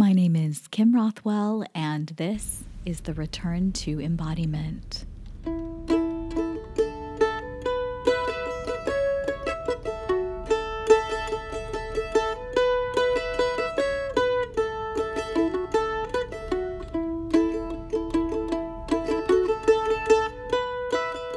My name is Kim Rothwell, and this is the Return to Embodiment.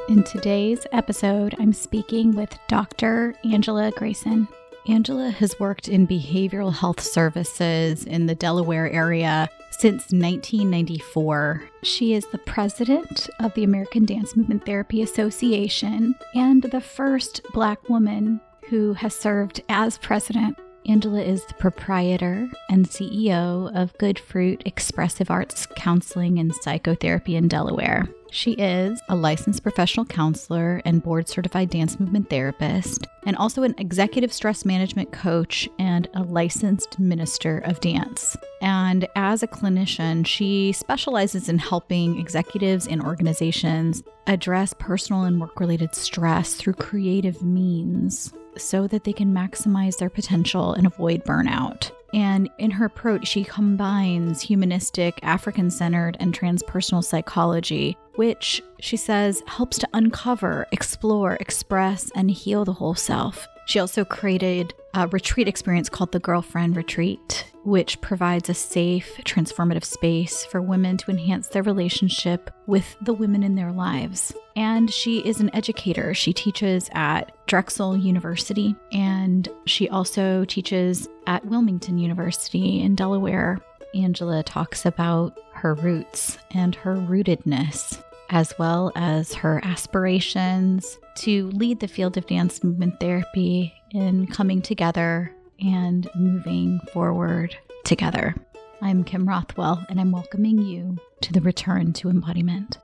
In today's episode, I'm speaking with Dr. Angela Grayson. Angela has worked in behavioral health services in the Delaware area since 1994. She is the president of the American Dance Movement Therapy Association and the first Black woman who has served as president. Angela is the proprietor and CEO of Good Fruit Expressive Arts Counseling and Psychotherapy in Delaware. She is a licensed professional counselor and board certified dance movement therapist, and also an executive stress management coach and a licensed minister of dance. And as a clinician, she specializes in helping executives and organizations address personal and work related stress through creative means so that they can maximize their potential and avoid burnout. And in her approach, she combines humanistic, African centered, and transpersonal psychology, which she says helps to uncover, explore, express, and heal the whole self. She also created a retreat experience called the Girlfriend Retreat, which provides a safe, transformative space for women to enhance their relationship with the women in their lives. And she is an educator. She teaches at Drexel University and she also teaches at Wilmington University in Delaware. Angela talks about her roots and her rootedness, as well as her aspirations to lead the field of dance movement therapy in coming together and moving forward together. I'm Kim Rothwell, and I'm welcoming you to the Return to Embodiment.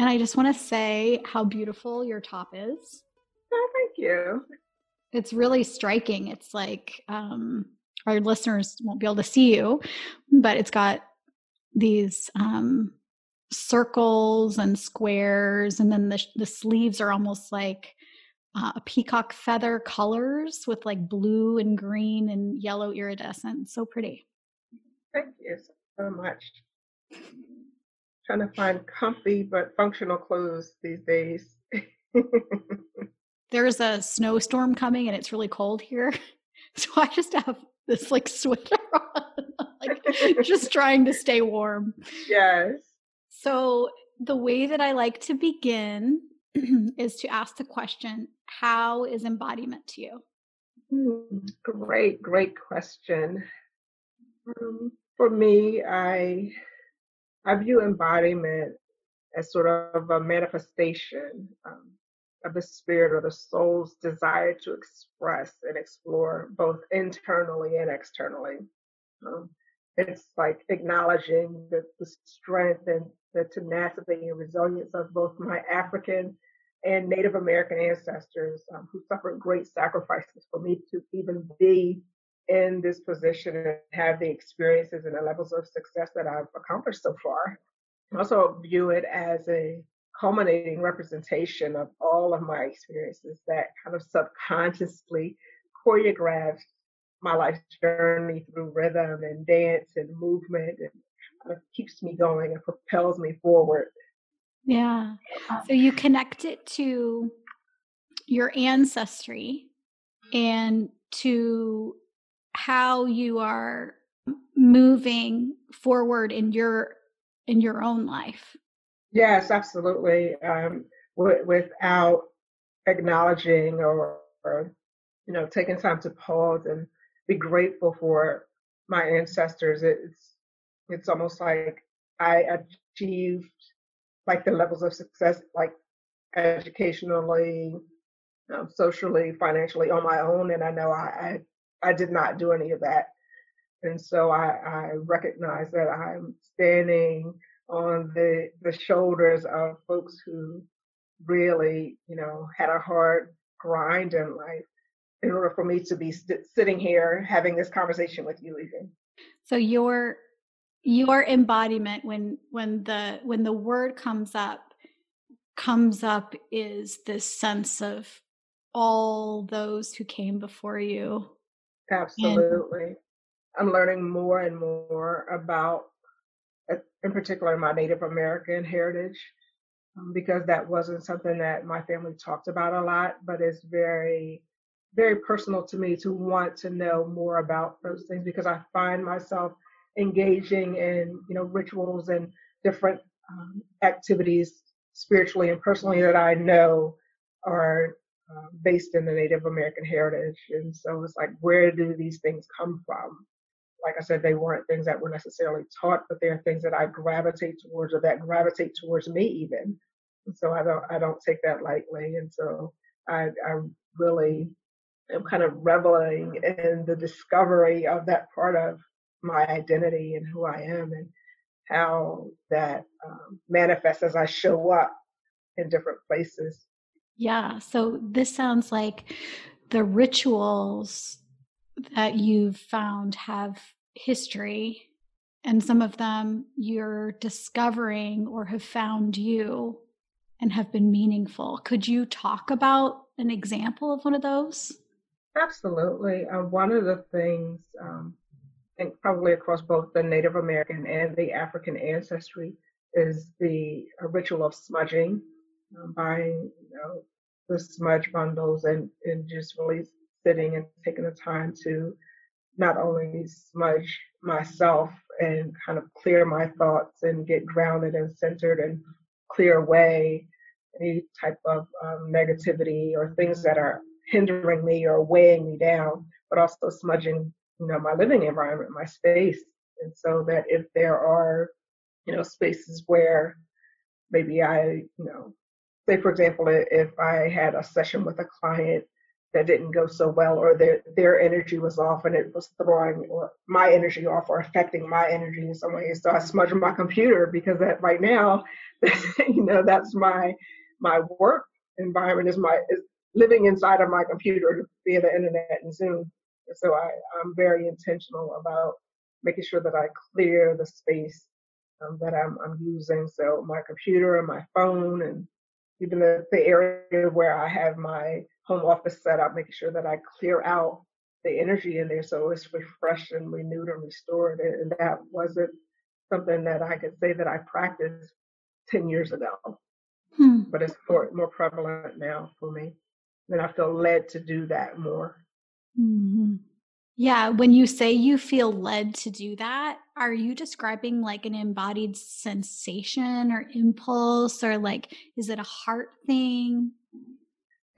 And I just want to say how beautiful your top is. Oh, thank you. It's really striking. It's like um, our listeners won't be able to see you, but it's got these um, circles and squares, and then the the sleeves are almost like uh, a peacock feather colors with like blue and green and yellow iridescent. So pretty. Thank you so much. Trying to find comfy but functional clothes these days. There's a snowstorm coming and it's really cold here. So I just have this like sweater on, like just trying to stay warm. Yes. So the way that I like to begin is to ask the question how is embodiment to you? Hmm, great, great question. Um, for me, I I view embodiment as sort of a manifestation um, of the spirit or the soul's desire to express and explore both internally and externally. Um, it's like acknowledging the, the strength and the tenacity and resilience of both my African and Native American ancestors um, who suffered great sacrifices for me to even be in this position and have the experiences and the levels of success that I've accomplished so far. I also view it as a culminating representation of all of my experiences that kind of subconsciously choreographed my life journey through rhythm and dance and movement and kind of keeps me going and propels me forward. Yeah. Uh, so you connect it to your ancestry and to how you are moving forward in your in your own life. Yes, absolutely. Um, w- without acknowledging or, or, you know, taking time to pause and be grateful for my ancestors, it's it's almost like I achieved like the levels of success, like educationally, um, socially, financially on my own, and I know I, I I did not do any of that, and so I I recognize that I'm standing on the the shoulders of folks who really, you know, had a hard grind in life in order for me to be st- sitting here having this conversation with you even. So your your embodiment when when the when the word comes up comes up is this sense of all those who came before you absolutely. I'm learning more and more about, uh, in particular, my Native American heritage, um, because that wasn't something that my family talked about a lot, but it's very, very personal to me to want to know more about those things because I find myself engaging in, you know, rituals and different um, activities spiritually and personally that I know are uh, based in the Native American heritage. And so it's like, where do these things come from? Like I said, they weren't things that were necessarily taught, but they're things that I gravitate towards or that gravitate towards me even. And so I don't I don't take that lightly. And so I I really am kind of reveling in the discovery of that part of my identity and who I am and how that um, manifests as I show up in different places. Yeah. So this sounds like the rituals that you've found have history, and some of them you're discovering or have found you and have been meaningful. Could you talk about an example of one of those? Absolutely. Uh, one of the things um, think probably across both the Native American and the African ancestry is the ritual of smudging, um, buying you know, the smudge bundles and, and just really sitting and taking the time to not only smudge myself and kind of clear my thoughts and get grounded and centered and clear away any type of um, negativity or things that are hindering me or weighing me down, but also smudging you know, my living environment, my space. And so that if there are, you know, spaces where maybe I, you know, say for example, if I had a session with a client that didn't go so well or their their energy was off and it was throwing my energy off or affecting my energy in some way. So I smudge my computer because that right now, you know, that's my my work environment is my is living inside of my computer via the internet and Zoom. So I, I'm very intentional about making sure that I clear the space um, that I'm, I'm using. So my computer and my phone and even the, the area where I have my home office set up, making sure that I clear out the energy in there so it's refreshed and renewed and restored. And that wasn't something that I could say that I practiced 10 years ago, hmm. but it's more, more prevalent now for me. And I feel led to do that more. Mm-hmm. Yeah, when you say you feel led to do that, are you describing like an embodied sensation or impulse or like is it a heart thing?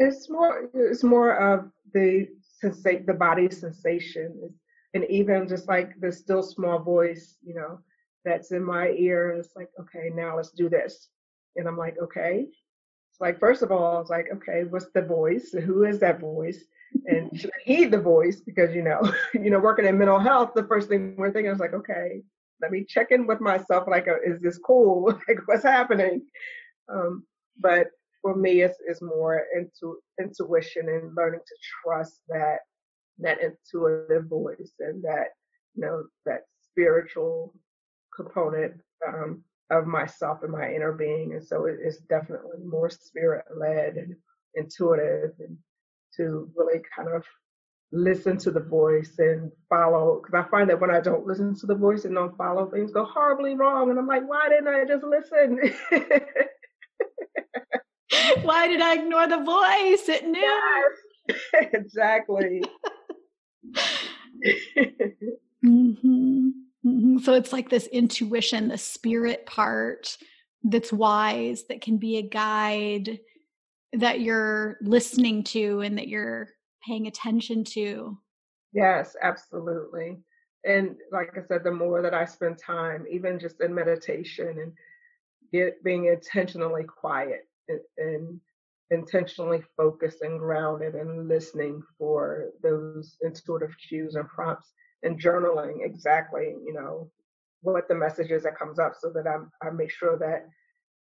It's more it's more of the sensate the body sensation and even just like the still small voice, you know, that's in my ear it's like, okay, now let's do this. And I'm like, okay. It's like first of all, I was like, okay, what's the voice? Who is that voice? And should I heed the voice because you know, you know, working in mental health, the first thing we're thinking is like, okay, let me check in with myself. Like, uh, is this cool? like, what's happening? Um, but for me, it's, it's more into intuition and learning to trust that that intuitive voice and that you know that spiritual component um, of myself and my inner being. And so it, it's definitely more spirit led and intuitive and to really kind of listen to the voice and follow because I find that when I don't listen to the voice and don't follow things go horribly wrong and I'm like why didn't I just listen why did I ignore the voice it knew yes, exactly mm-hmm. Mm-hmm. so it's like this intuition the spirit part that's wise that can be a guide that you're listening to and that you're paying attention to. Yes, absolutely. And like I said, the more that I spend time, even just in meditation and get being intentionally quiet and, and intentionally focused and grounded and listening for those intuitive cues and prompts and journaling exactly, you know, what the message is that comes up so that I'm, I make sure that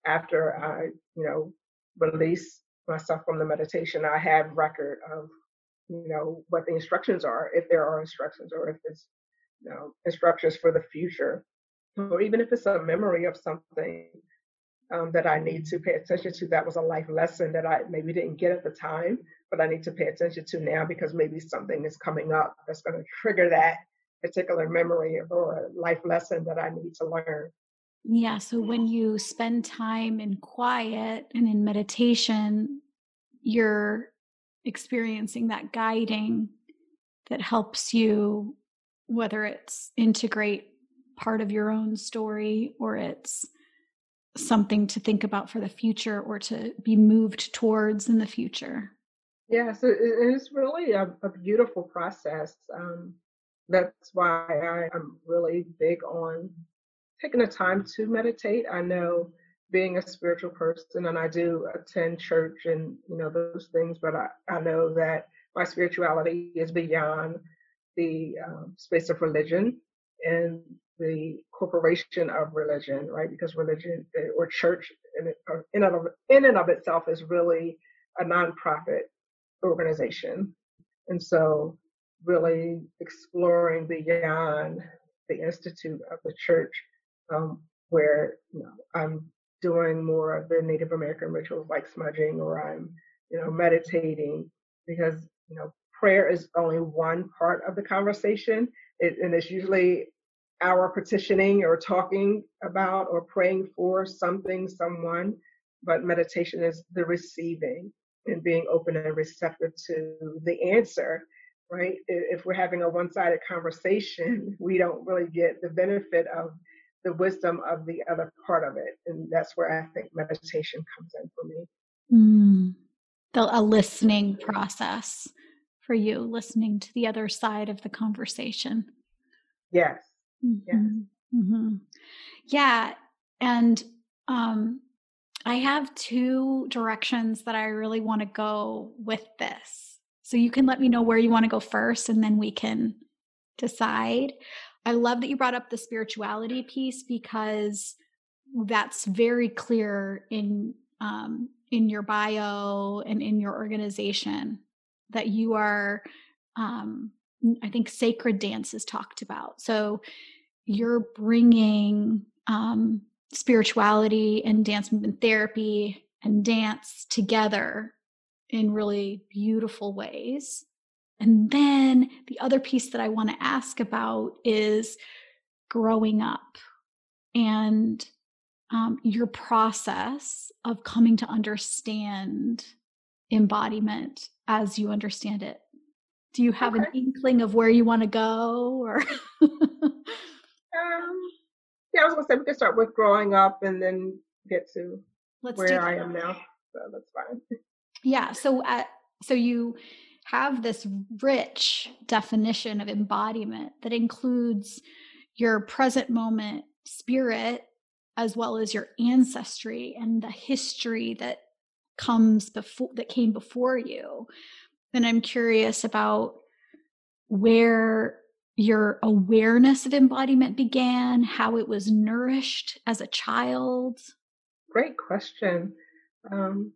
after I, you know, release myself from the meditation, I have record of, you know, what the instructions are, if there are instructions, or if it's, you know, instructions for the future, or even if it's a memory of something um, that I need to pay attention to. That was a life lesson that I maybe didn't get at the time, but I need to pay attention to now because maybe something is coming up that's going to trigger that particular memory or life lesson that I need to learn. Yeah. So when you spend time in quiet and in meditation, you're experiencing that guiding that helps you, whether it's integrate part of your own story or it's something to think about for the future or to be moved towards in the future. Yes, it's really a, a beautiful process. Um, that's why I, am really big on taking the time to meditate. I know being a spiritual person and I do attend church and you know those things, but I, I know that my spirituality is beyond the um, space of religion and the corporation of religion, right? Because religion eh, or church in, in, of, in and of itself is really a nonprofit organization. And so really exploring beyond the institute of the church, um, where you know I'm doing more of the Native American rituals like smudging, or I'm you know meditating because you know prayer is only one part of the conversation, it, and it's usually our petitioning or talking about or praying for something, someone, but meditation is the receiving and being open and receptive to the answer right? If we're having a one sided conversation, we don't really get the benefit of the wisdom of the other part of it. And that's where I think meditation comes in for me. Mm. The, a listening process for you, listening to the other side of the conversation. Yes. Mm-hmm. Yes. Mm-hmm. Yeah. And um, I have two directions that I really want to go with this. So you can let me know where you want to go first and then we can decide. I love that you brought up the spirituality piece because that's very clear in um, in your bio and in your organization that you are um, i think sacred dance is talked about so you're bringing um, spirituality and dance movement therapy and dance together in really beautiful ways. And then the other piece that I want to ask about is growing up and um, your process of coming to understand embodiment as you understand it. Do you have okay. an inkling of where you want to go or? um, yeah, I was going to say we could start with growing up and then get to Let's where I am now. So that's fine. Yeah. So, uh, so you have this rich definition of embodiment that includes your present moment spirit as well as your ancestry and the history that comes before that came before you. And i'm curious about where your awareness of embodiment began how it was nourished as a child. Great question. Um,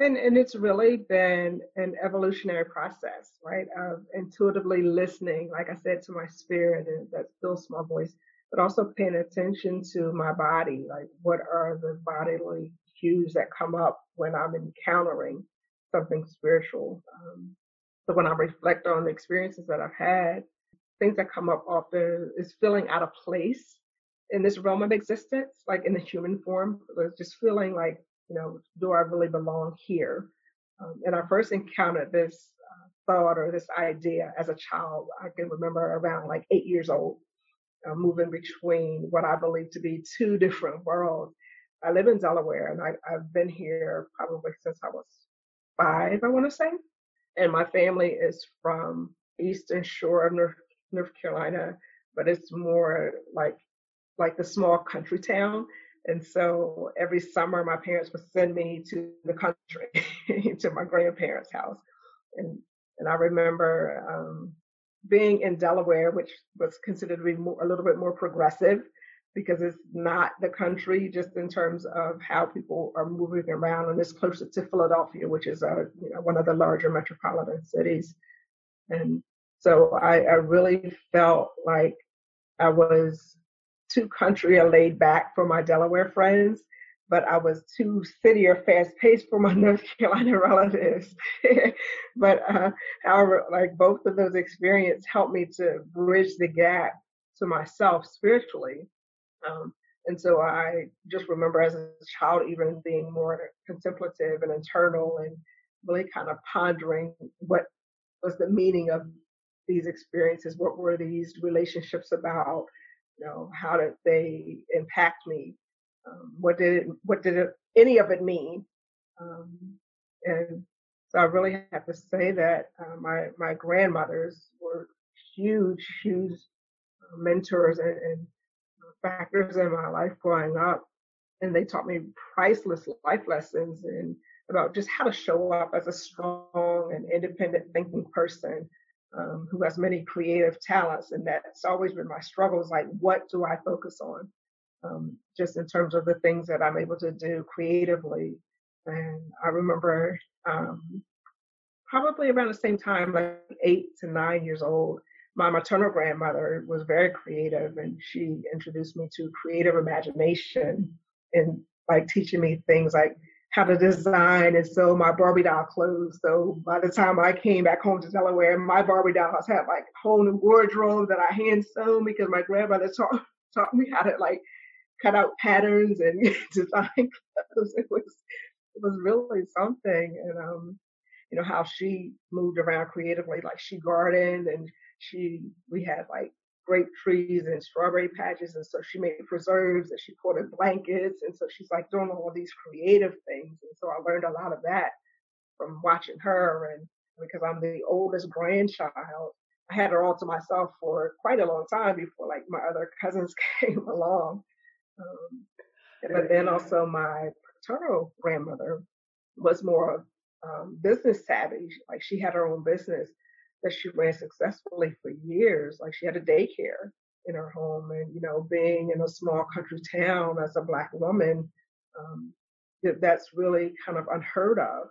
and, and it's really been an evolutionary process, right? Of intuitively listening, like I said, to my spirit and that still small voice, but also paying attention to my body. Like, what are the bodily cues that come up when I'm encountering something spiritual? Um, so when I reflect on the experiences that I've had, things that come up often is feeling out of place in this realm of existence, like in the human form, just feeling like you know, do I really belong here? Um, and I first encountered this uh, thought or this idea as a child. I can remember around like eight years old, uh, moving between what I believe to be two different worlds. I live in Delaware and I, I've been here probably since I was five, I want to say. And my family is from Eastern Shore of North, North Carolina, but it's more like like the small country town. And so every summer, my parents would send me to the country, to my grandparents' house. And, and I remember um, being in Delaware, which was considered to be more, a little bit more progressive because it's not the country just in terms of how people are moving around and it's closer to Philadelphia, which is a, you know, one of the larger metropolitan cities. And so I, I really felt like I was too country or laid back for my Delaware friends. but I was too city or fast paced for my North Carolina relatives. but uh, however, like both of those experiences helped me to bridge the gap to myself spiritually. Um, and so I just remember as a child even being more contemplative and internal and really kind of pondering what was the meaning of these experiences, what were these relationships about, you know, how did they impact me, um, what did it, what did it, any of it mean, um, and so I really have to say that uh, my my grandmothers were huge, huge mentors and, and factors in my life growing up. And they taught me priceless life lessons and about just how to show up as a strong and independent thinking person um, who has many creative talents. And that's always been my struggle is like, what do I focus on? Um, just in terms of the things that I'm able to do creatively. And I remember um, probably around the same time, like eight to nine years old, my maternal grandmother was very creative and she introduced me to creative imagination and like teaching me things like how to design and sew my Barbie doll clothes. So by the time I came back home to Delaware, my Barbie dolls had like a whole new wardrobe that I hand sewn because my grandmother taught taught me how to like cut out patterns and design clothes. It was it was really something. And um, you know, how she moved around creatively, like she gardened and she we had like grape trees and strawberry patches and so she made preserves and she in blankets and so she's like doing all these creative things and so i learned a lot of that from watching her and because i'm the oldest grandchild i had her all to myself for quite a long time before like my other cousins came along. Um, but then also my paternal grandmother was more um, business savvy. Like she had her own business that she ran successfully for years. Like she had a daycare in her home, and you know, being in a small country town as a black woman, um, that's really kind of unheard of.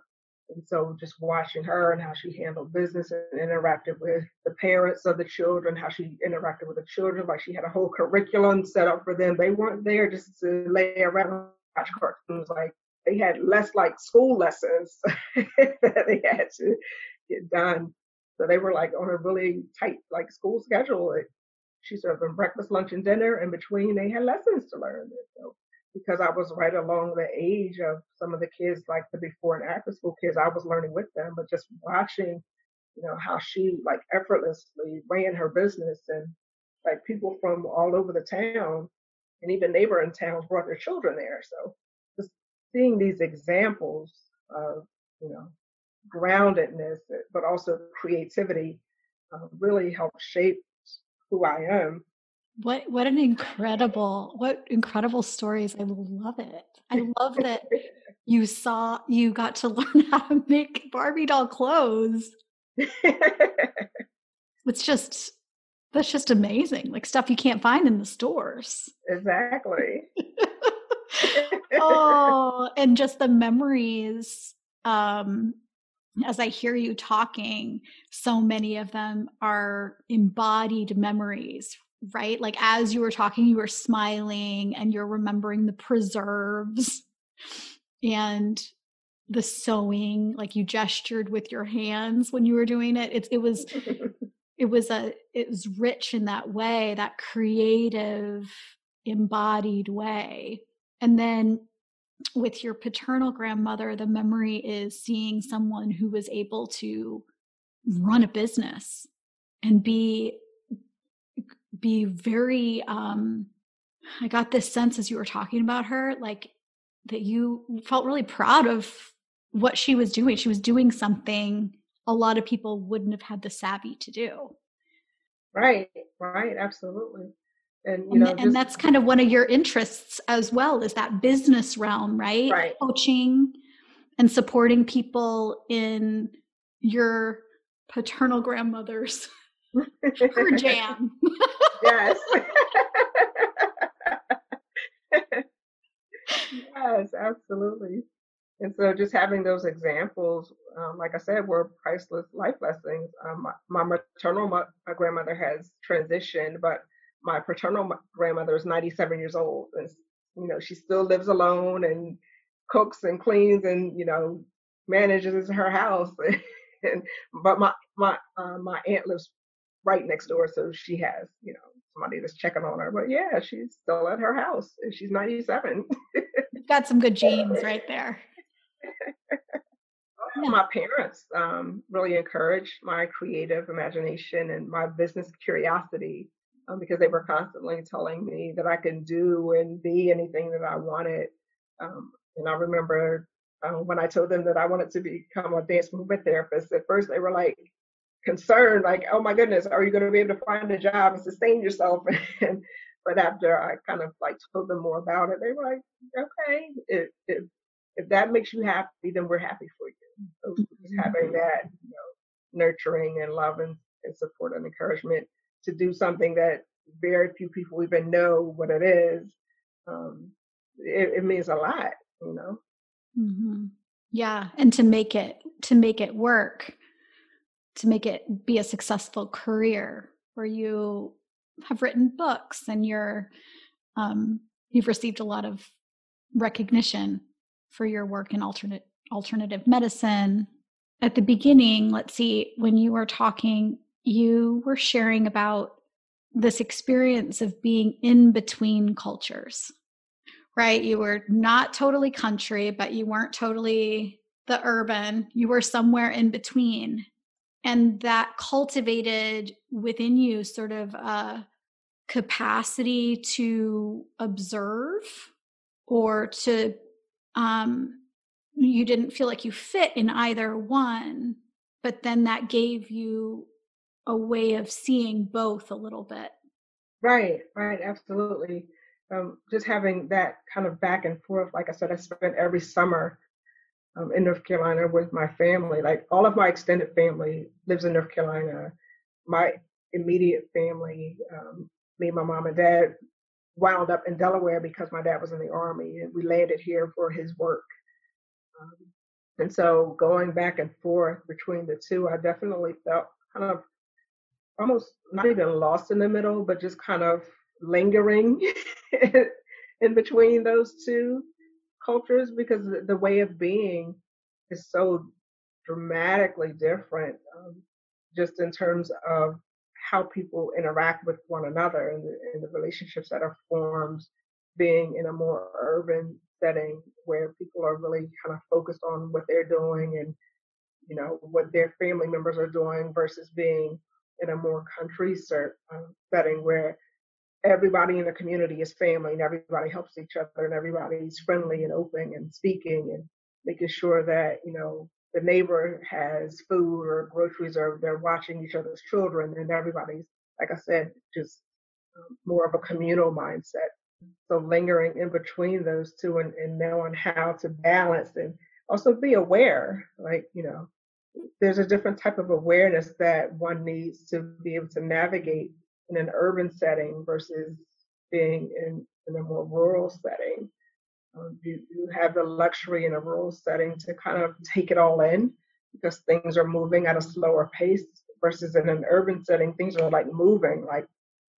And so just watching her and how she handled business and interacted with the parents of the children, how she interacted with the children, like she had a whole curriculum set up for them. They weren't there just to lay around and watch cartoons. Like they had less like school lessons that they had to get done. So they were like on a really tight like school schedule. Like, she served them breakfast, lunch, and dinner. In between, they had lessons to learn. So because I was right along the age of some of the kids, like the before and after school kids, I was learning with them. But just watching, you know, how she like effortlessly ran her business and like people from all over the town and even neighboring towns brought their children there. So just seeing these examples of, you know, groundedness, but also creativity, uh, really helped shape who I am. What what an incredible what incredible stories! I love it. I love that you saw you got to learn how to make Barbie doll clothes. it's just that's just amazing. Like stuff you can't find in the stores. Exactly. oh, and just the memories um as I hear you talking, so many of them are embodied memories, right? Like as you were talking, you were smiling and you're remembering the preserves and the sewing, like you gestured with your hands when you were doing it. It, it was, it was a, it was rich in that way, that creative, embodied way. And then with your paternal grandmother, the memory is seeing someone who was able to run a business and be be very um I got this sense as you were talking about her like that you felt really proud of what she was doing. She was doing something a lot of people wouldn't have had the savvy to do. Right, right, absolutely and you and, know, and that's kind of one of your interests as well is that business realm right? right. Coaching and supporting people in your paternal grandmother's her jam. Yes. Yes absolutely. And so just having those examples um, like i said were priceless life lessons. Um, my, my maternal my grandmother has transitioned but my paternal grandmother is 97 years old and You know, she still lives alone and cooks and cleans and you know manages her house. and but my my uh, my aunt lives right next door, so she has you know somebody that's checking on her. But yeah, she's still at her house and she's 97. you've Got some good genes right there. Yeah. My parents um, really encouraged my creative imagination and my business curiosity um, because they were constantly telling me that I can do and be anything that I wanted. Um, and I remember um, when I told them that I wanted to become a dance movement therapist, at first they were like concerned, like, oh my goodness, are you going to be able to find a job and sustain yourself? and, but after I kind of like told them more about it, they were like, okay, if, if, if that makes you happy, then we're happy for you. So just having that, you know, nurturing and love and, and support and encouragement to do something that very few people even know what it is, um, it, it means a lot, you know. Mm-hmm. Yeah, and to make it to make it work, to make it be a successful career where you have written books and you're um, you've received a lot of recognition for your work in alternate alternative medicine. At the beginning, let's see, when you were talking, you were sharing about this experience of being in between cultures right? You were not totally country, but you weren't totally the urban. You were somewhere in between. And that cultivated within you sort of a capacity to observe or to, um, you didn't feel like you fit in either one, but then that gave you a way of seeing both a little bit. Right, right, absolutely um, just having that kind of back and forth. Like I said, I spent every summer um, in North Carolina with my family. Like all of my extended family lives in North Carolina. My immediate family, um, me, my mom and dad, wound up in Delaware because my dad was in the army, and we landed here for his work. Um, and so going back and forth between the two, I definitely felt kind of almost not even lost in the middle, but just kind of lingering in between those two cultures because the way of being is so dramatically different um, just in terms of how people interact with one another and the, and the, relationships that are formed being in a more urban setting where people are really kind of focused on what they're doing and you know what their family members are doing versus being in a more country um, setting where everybody in the community is family and everybody helps each other and everybody's friendly and open and speaking and making sure that, you know, the neighbor has food or groceries or they're watching each other's children and everybody's, like I said, just um, more of a communal mindset. So lingering in between those two and, and knowing how to balance and also be aware, like, you know, there's a different type of awareness that one needs to be able to navigate in an urban setting versus being in, in a more rural setting. Um, you, you have the luxury in a rural setting to kind of take it all in because things are moving at a slower pace versus in an urban setting, things are like moving like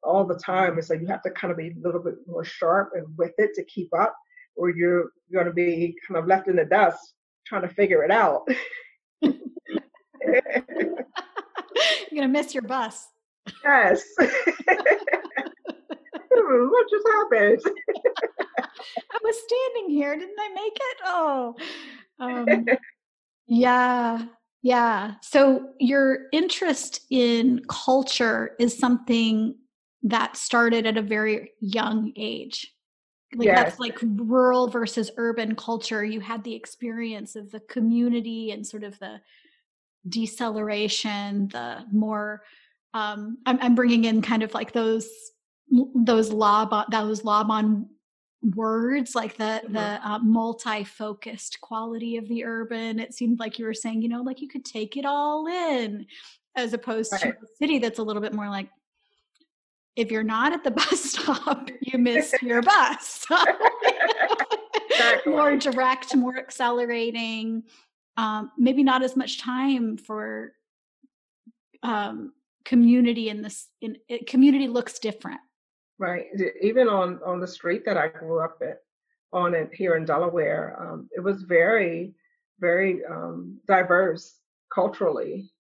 all the time. And so you have to kind of be a little bit more sharp and with it to keep up, or you're going to be kind of left in the dust trying to figure it out. you're going to miss your bus. Yes. what just happened? I was standing here. Didn't I make it? Oh. Um, yeah. Yeah. So your interest in culture is something that started at a very young age. Like yes. that's like rural versus urban culture. You had the experience of the community and sort of the deceleration, the more um, I'm, I'm bringing in kind of like those those law those Laban words like the mm-hmm. the uh, multi-focused quality of the urban it seemed like you were saying you know like you could take it all in as opposed right. to a city that's a little bit more like if you're not at the bus stop you miss your bus more direct more accelerating um, maybe not as much time for um, community in this in it, community looks different right even on on the street that i grew up at on it here in Delaware, um, it was very, very um, diverse culturally,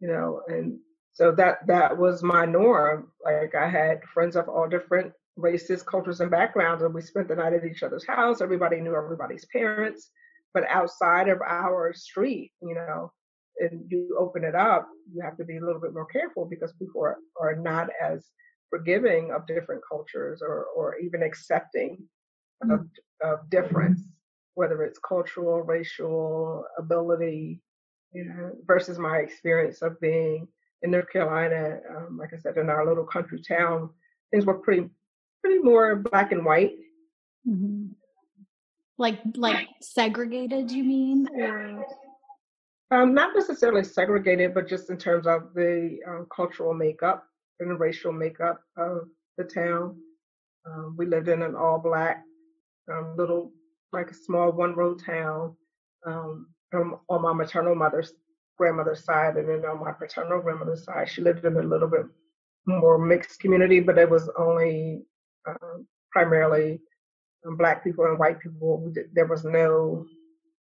you know, and so that that was my norm. Like I had friends of all different races, cultures, and backgrounds, and we spent the night at each other's house. Everybody knew everybody's parents, but outside of our street, you know, and you open it up, you have to be a little bit more careful because people are, are not as forgiving of different cultures or or even accepting mm-hmm. of, of difference, whether it's cultural, racial, ability, you know, versus my experience of being in North Carolina, um, like I said, in our little country town, things were pretty pretty more black and white. Mm-hmm. Like like segregated, you mean? Or? Um, not necessarily segregated, but just in terms of the um, cultural makeup and the racial makeup of the town. Um, we lived in an all black um, little, like a small one road town um, on my maternal mother's grandmother's side, and then on my paternal grandmother's side, she lived in a little bit more mixed community, but it was only um, primarily um, black people and white people. There was no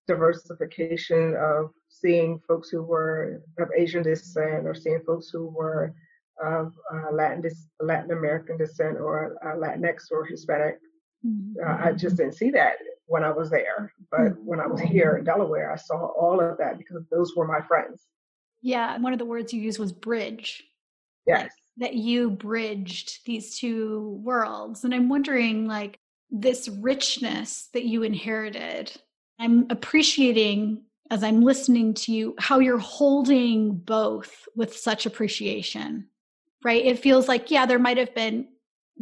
diversification of seeing folks who were of Asian descent or seeing folks who were of uh, Latin Latin American descent or uh, Latinx or Hispanic. Mm-hmm. Uh, I just didn't see that when I was there, but mm-hmm. when I was here in Delaware, I saw all of that because those were my friends. Yeah, one of the words you used was bridge. Yes, that you bridged these two worlds, and I'm wondering, like, this richness that you inherited. I'm appreciating as I'm listening to you how you're holding both with such appreciation right? It feels like, yeah, there might have been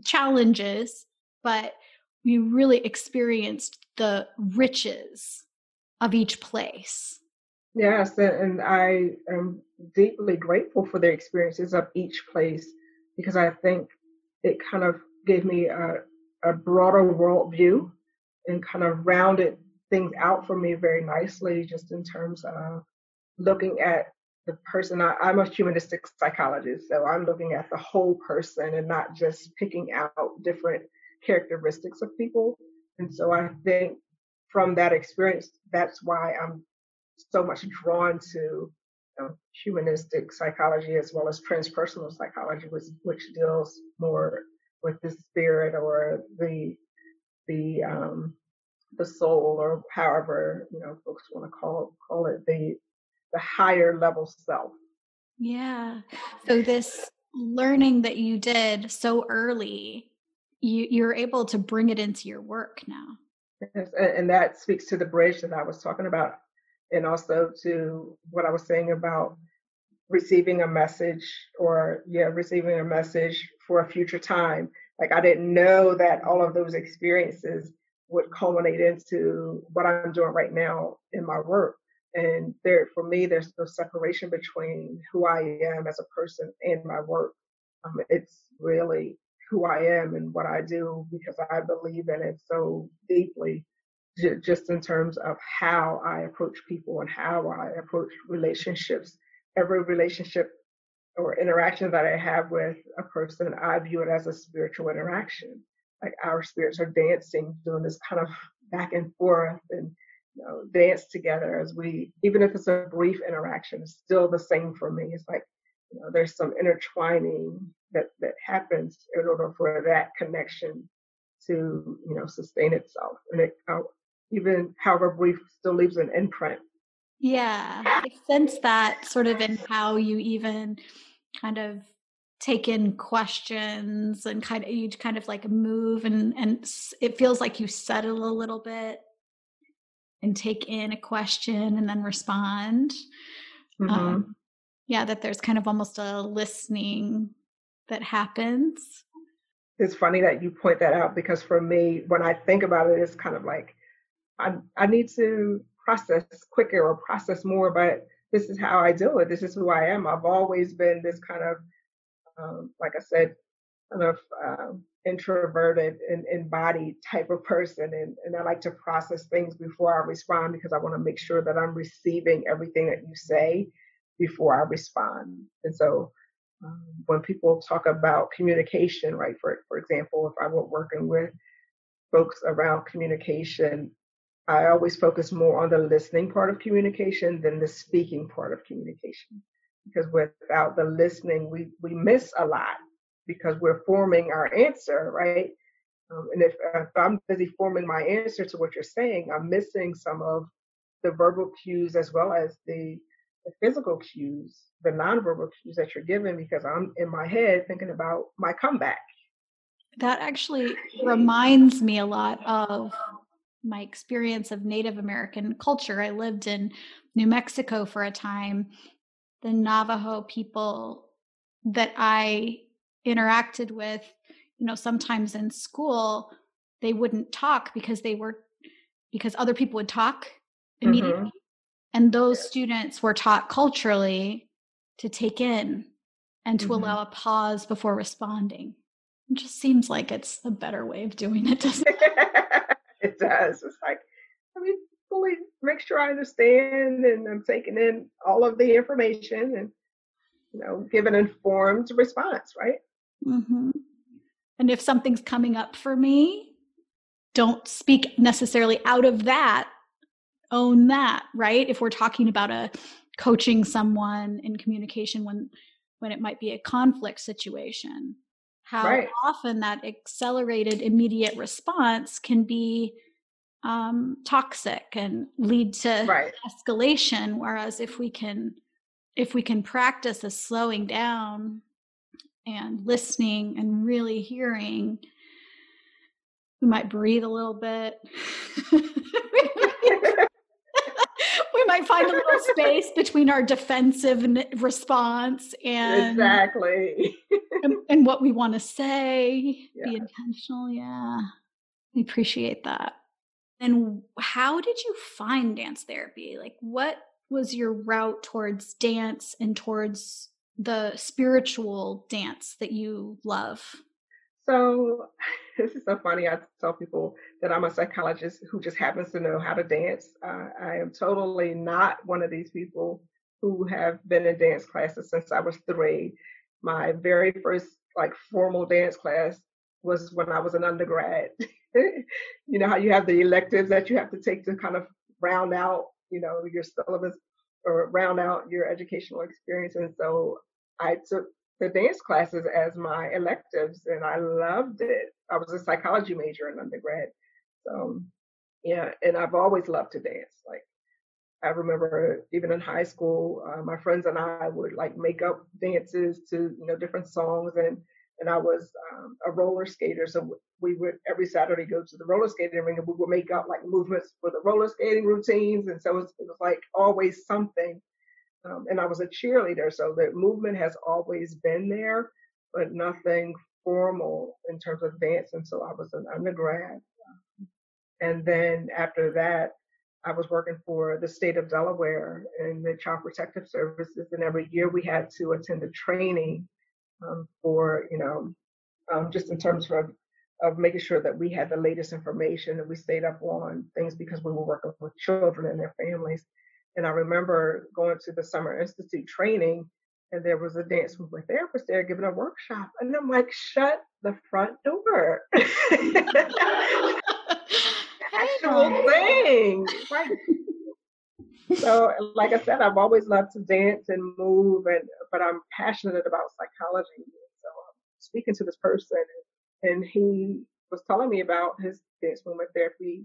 challenges, but we really experienced the riches of each place. Yes, and I am deeply grateful for the experiences of each place because I think it kind of gave me a, a broader worldview and kind of rounded things out for me very nicely, just in terms of looking at the person I, i'm a humanistic psychologist so i'm looking at the whole person and not just picking out different characteristics of people. And so i think from that experience that's why i'm so much drawn to you know, humanistic psychology as well as transpersonal psychology which, which deals more with the spirit or the the um the soul or however you know folks want to call call it the the higher level self. Yeah. So this learning that you did so early, you you're able to bring it into your work now. Yes, and that speaks to the bridge that I was talking about, and also to what I was saying about receiving a message or yeah, receiving a message for a future time. Like I didn't know that all of those experiences would culminate into what I'm doing right now in my work. And there for me there's no separation between who i am as a person and my work. Um, it's really who i am and what i do because i believe in it so deeply j- just in terms of how i approach people and how i approach relationships every relationship or interaction that i have with a person i view it as a spiritual interaction like our spirits are dancing doing this kind of back and forth and you know, dance together as we, even if it's a brief interaction, it's still the same for me. It's like, you know, there's some intertwining that, that happens in order for that connection to, you know, sustain itself. And it, even however brief, still leaves an imprint. Yeah. I sense that sort of in how you even kind of take in questions and kind of you kind of like move and and it feels like you settle a little bit and take in a question and then respond. Mm-hmm. Um, yeah, that there's kind of almost a listening that happens. It's funny that you point that out because for me, when I think about it, it's kind of like I I need to process quicker or process more, but this is how I do it. This is who I am. I've always been this kind of, um, like I said, kind of um, introverted and embodied type of person and, and I like to process things before I respond because I want to make sure that I'm receiving everything that you say before I respond. And so um, when people talk about communication, right, for for example, if I were working with folks around communication, I always focus more on the listening part of communication than the speaking part of communication. Because without the listening, we, we miss a lot because we're forming our answer, right? Um, and if, if I'm busy forming my answer to what you're saying, I'm missing some of the verbal cues as well as the, the physical cues, the nonverbal cues that you're giving because I'm in my head thinking about my comeback. That actually reminds me a lot of my experience of Native American culture. I lived in New Mexico for a time. The Navajo people that I interacted with, you know, sometimes in school, they wouldn't talk because they were because other people would talk immediately. Mm-hmm. And those students were taught culturally to take in and to mm-hmm. allow a pause before responding. It just seems like it's a better way of doing it, doesn't it? it does. It's like, I mean, fully make sure I understand and I'm taking in all of the information and, you know, give an informed response, right? Mm-hmm. And if something's coming up for me, don't speak necessarily out of that. Own that, right? If we're talking about a coaching someone in communication when when it might be a conflict situation how right. often that accelerated immediate response can be um, toxic and lead to right. escalation whereas if we can if we can practice a slowing down and listening and really hearing we might breathe a little bit we might find a little space between our defensive response and exactly and, and, what we want to say yeah. be intentional yeah i appreciate that and how did you find dance therapy like what was your route towards dance and towards the spiritual dance that you love so this is so funny. I tell people that I'm a psychologist who just happens to know how to dance. Uh, I am totally not one of these people who have been in dance classes since I was three. My very first like formal dance class was when I was an undergrad. you know how you have the electives that you have to take to kind of round out, you know, your syllabus or round out your educational experience. And so I took the dance classes as my electives and I loved it. I was a psychology major in undergrad. So yeah, and I've always loved to dance. Like I remember even in high school, uh, my friends and I would like make up dances to you know different songs, and and I was um, a roller skater, so we would every Saturday go to the roller skating ring, and we would make up like movements for the roller skating routines, and so it was, it was like always something um, and I was a cheerleader, so the movement has always been there, but nothing formal in terms of dance until I was an undergrad. And then after that, I was working for the state of Delaware in the Child Protective Services, and every year we had to attend a training um, for, you know, um, just in terms of of making sure that we had the latest information and we stayed up on things because we were working with children and their families. And I remember going to the Summer Institute training, and there was a dance movement therapist there giving a workshop. And I'm like, shut the front door. Actual thing. Right. so like I said, I've always loved to dance and move and but I'm passionate about psychology. So I'm speaking to this person and he was telling me about his dance movement therapy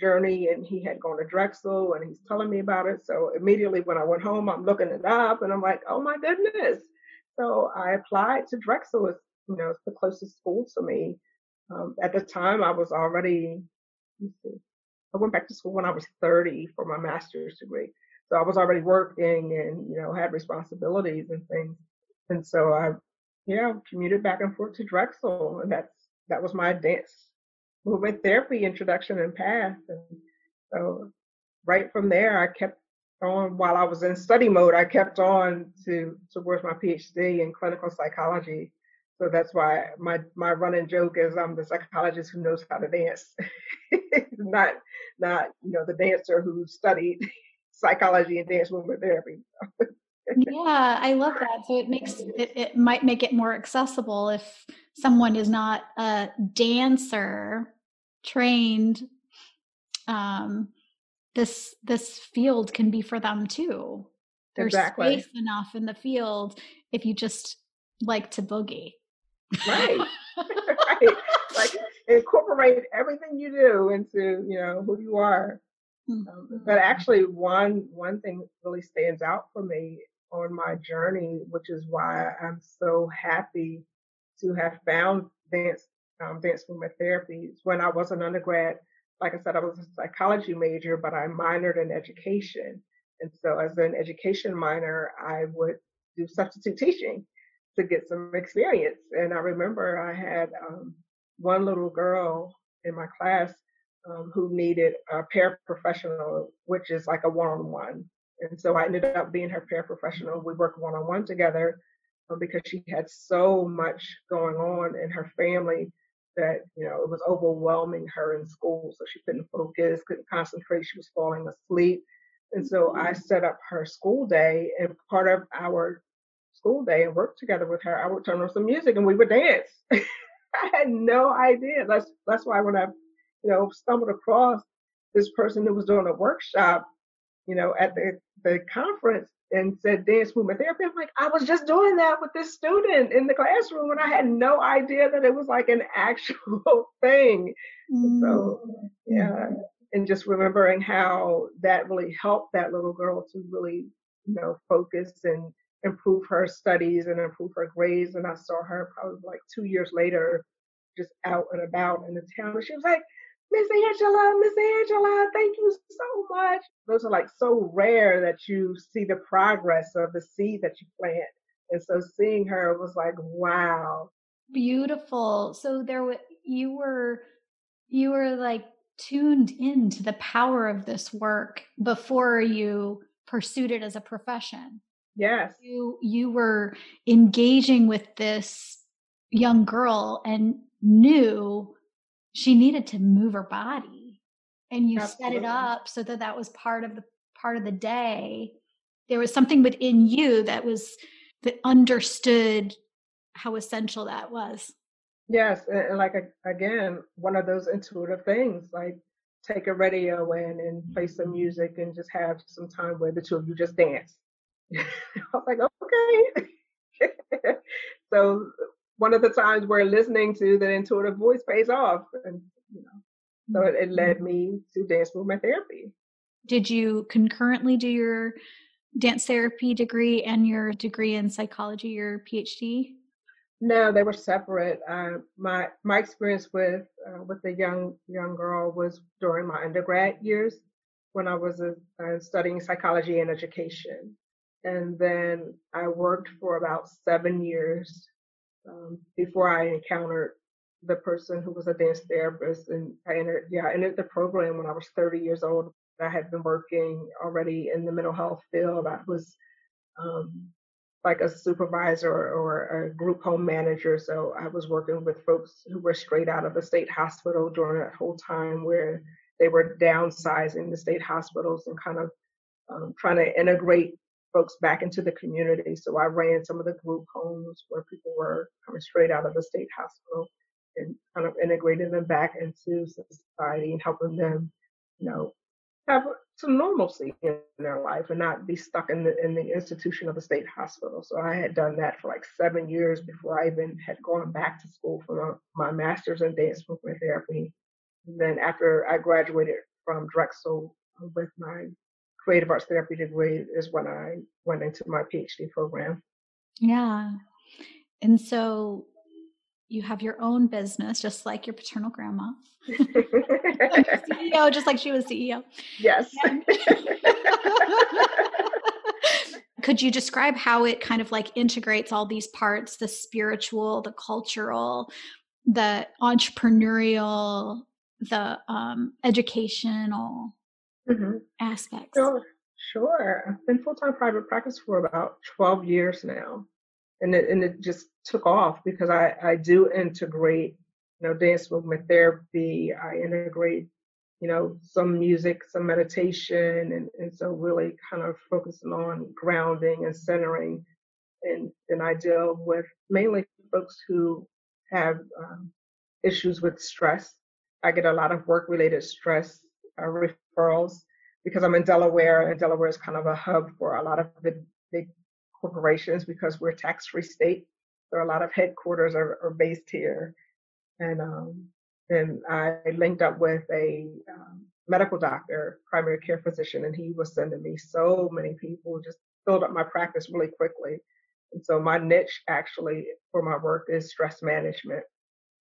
journey and he had gone to Drexel and he's telling me about it. So immediately when I went home, I'm looking it up and I'm like, oh my goodness. So I applied to Drexel you know, it's the closest school to me. Um, at the time I was already, I went back to school when I was 30 for my master's degree. So I was already working and, you know, had responsibilities and things. And so I, yeah, commuted back and forth to Drexel and that's, that was my dance movement therapy introduction and path. And so right from there, I kept on while I was in study mode. I kept on to towards my PhD in clinical psychology. So that's why my my running joke is I'm the psychologist who knows how to dance, not not you know the dancer who studied psychology and dance movement therapy. yeah, I love that. So it makes it, it might make it more accessible if someone is not a dancer trained um this this field can be for them too there's exactly. space enough in the field if you just like to boogie right. Right. Like incorporate everything you do into you know who you are. Mm-hmm. but actually one one thing really stands out for me on my journey which is why i'm so happy to have found dance um, dance movement therapy. When i was an undergrad like i said i was a psychology major but i minored in education. And so as an education minor i would do substitute teaching to get some experience and i remember i had um, one little girl in my class um, who needed a paraprofessional, which is like a one-on-one. And so I ended up being her paraprofessional. We worked one-on-one together um, because she had so much going on in her family that you know it was overwhelming her in school. So she couldn't focus, couldn't concentrate. She was falling asleep. And so I set up her school day, and part of our school day and work together with her, I would turn on some music and we would dance. I had no idea. That's that's why when I, you know, stumbled across this person who was doing a workshop, you know, at the the conference and said dance movement therapy. I'm like, I was just doing that with this student in the classroom, and I had no idea that it was like an actual thing. Mm. So yeah, and just remembering how that really helped that little girl to really, you know, focus and improve her studies and improve her grades. And I saw her probably like two years later, just out and about in the town. And she was like, Miss Angela, Miss Angela, thank you so much. Those are like so rare that you see the progress of the seed that you plant. And so seeing her was like, wow. Beautiful. So there was, you were, you were like tuned into the power of this work before you pursued it as a profession. Yes. You you were engaging with this young girl and knew she needed to move her body and you Absolutely. set it up so that that was part of the part of the day there was something within you that was that understood how essential that was yes and like again one of those intuitive things like take a radio in and play some music and just have some time where the two of you just dance I was like, okay. so one of the times we're listening to the intuitive voice pays off, and you know, so it, it led mm-hmm. me to dance movement therapy. Did you concurrently do your dance therapy degree and your degree in psychology, your PhD? No, they were separate. Uh, my my experience with uh, with the young young girl was during my undergrad years when I was uh, studying psychology and education. And then I worked for about seven years um, before I encountered the person who was a dance therapist. And I entered, yeah, I entered the program when I was 30 years old. I had been working already in the mental health field. I was um, like a supervisor or a group home manager. So I was working with folks who were straight out of the state hospital during that whole time where they were downsizing the state hospitals and kind of um, trying to integrate folks back into the community. So I ran some of the group homes where people were coming straight out of the state hospital and kind of integrating them back into society and helping them, you know, have some normalcy in their life and not be stuck in the in the institution of the state hospital. So I had done that for like seven years before I even had gone back to school for my, my master's in dance movement therapy. And then after I graduated from Drexel with my creative arts therapy degree is when I went into my PhD program. Yeah. And so you have your own business, just like your paternal grandma. CEO, just like she was CEO. Yes. Could you describe how it kind of like integrates all these parts the spiritual, the cultural, the entrepreneurial, the um, educational? Mm-hmm. aspects? Sure, sure. I've been full time private practice for about 12 years now. And it, and it just took off because I, I do integrate, you know, dance movement therapy. I integrate, you know, some music, some meditation, and, and so really kind of focusing on grounding and centering. And then I deal with mainly folks who have um, issues with stress I get a lot of work related stress uh, referrals because I'm in Delaware, and Delaware is kind of a hub for a lot of the big corporations because we're tax free state. So a lot of headquarters are, are based here. And um, and I linked up with a um, medical doctor, primary care physician, and he was sending me so many people, just filled up my practice really quickly. And so my niche actually for my work is stress management.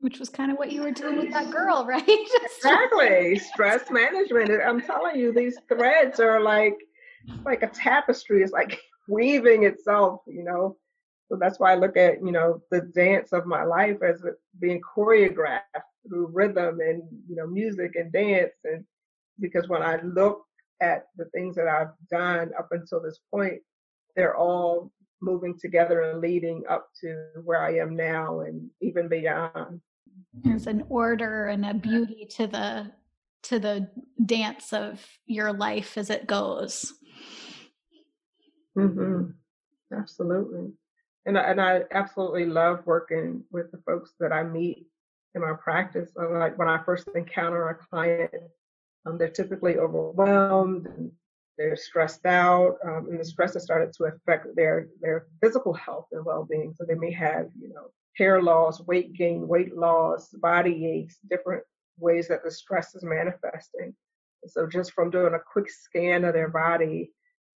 Which was kind of what you were doing with that girl, right? exactly. stress management. I'm telling you, these threads are like like a tapestry. It's like weaving itself, you know. So that's why I look at, you know, the dance of my life as being choreographed through rhythm and, you know, music and dance. And because when I look at the things that I've done up until this point, they're all moving together and leading up to where I am now and even beyond. There's an order and a beauty to the to the dance of your life as it goes. Mm-hmm. Absolutely. And I, and I absolutely love working with the folks that I meet in my practice. So like when I first encounter a client, um, they're typically overwhelmed and they're stressed out, um, and the stress has started to affect their their physical health and well-being. So they may have, you know, hair loss, weight gain, weight loss, body aches, different ways that the stress is manifesting. So just from doing a quick scan of their body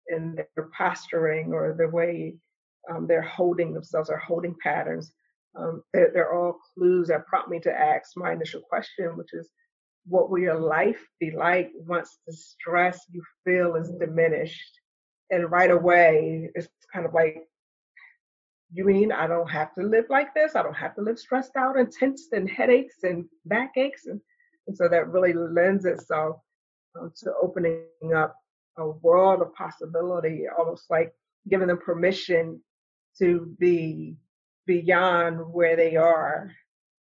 and their posturing or the way um, they're holding themselves or holding patterns, um, they're, they're all clues that prompt me to ask my initial question, which is, what will your life be like once the stress you feel is diminished? And right away, it's kind of like, you mean I don't have to live like this? I don't have to live stressed out and tensed and headaches and backaches? And, and so that really lends itself um, to opening up a world of possibility, almost like giving them permission to be beyond where they are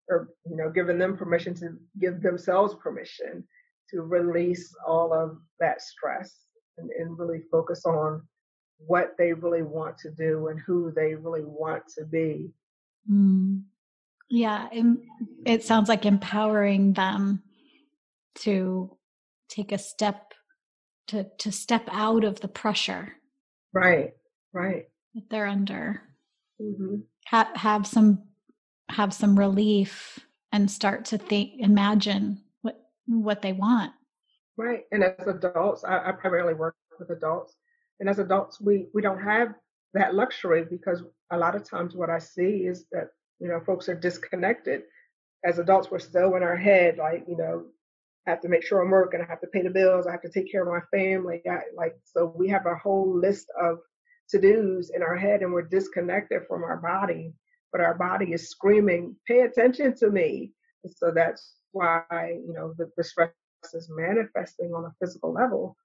or you know giving them permission to give themselves permission to release all of that stress and, and really focus on what they really want to do and who they really want to be mm. yeah it sounds like empowering them to take a step to to step out of the pressure right right that they're under mm-hmm. have have some have some relief and start to think imagine what what they want right and as adults I, I primarily work with adults and as adults we we don't have that luxury because a lot of times what i see is that you know folks are disconnected as adults we're still in our head like you know I have to make sure I'm working. I have to pay the bills. I have to take care of my family. I, like so, we have a whole list of to dos in our head, and we're disconnected from our body but our body is screaming, pay attention to me. And so that's why, you know, the, the stress is manifesting on a physical level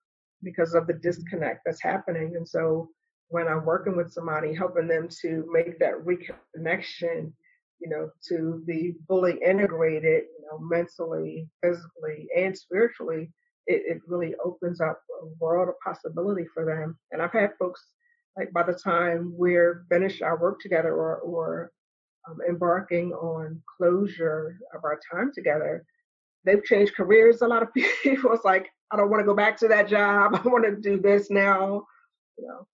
because of the disconnect that's happening. And so when I'm working with somebody, helping them to make that reconnection, you know, to be fully integrated, you know, mentally, physically, and spiritually, it, it really opens up a world of possibility for them. And I've had folks like by the time we're finished our work together or, or um, embarking on closure of our time together, they've changed careers. A lot of people, it's like, I don't want to go back to that job. I want to do this now. You know,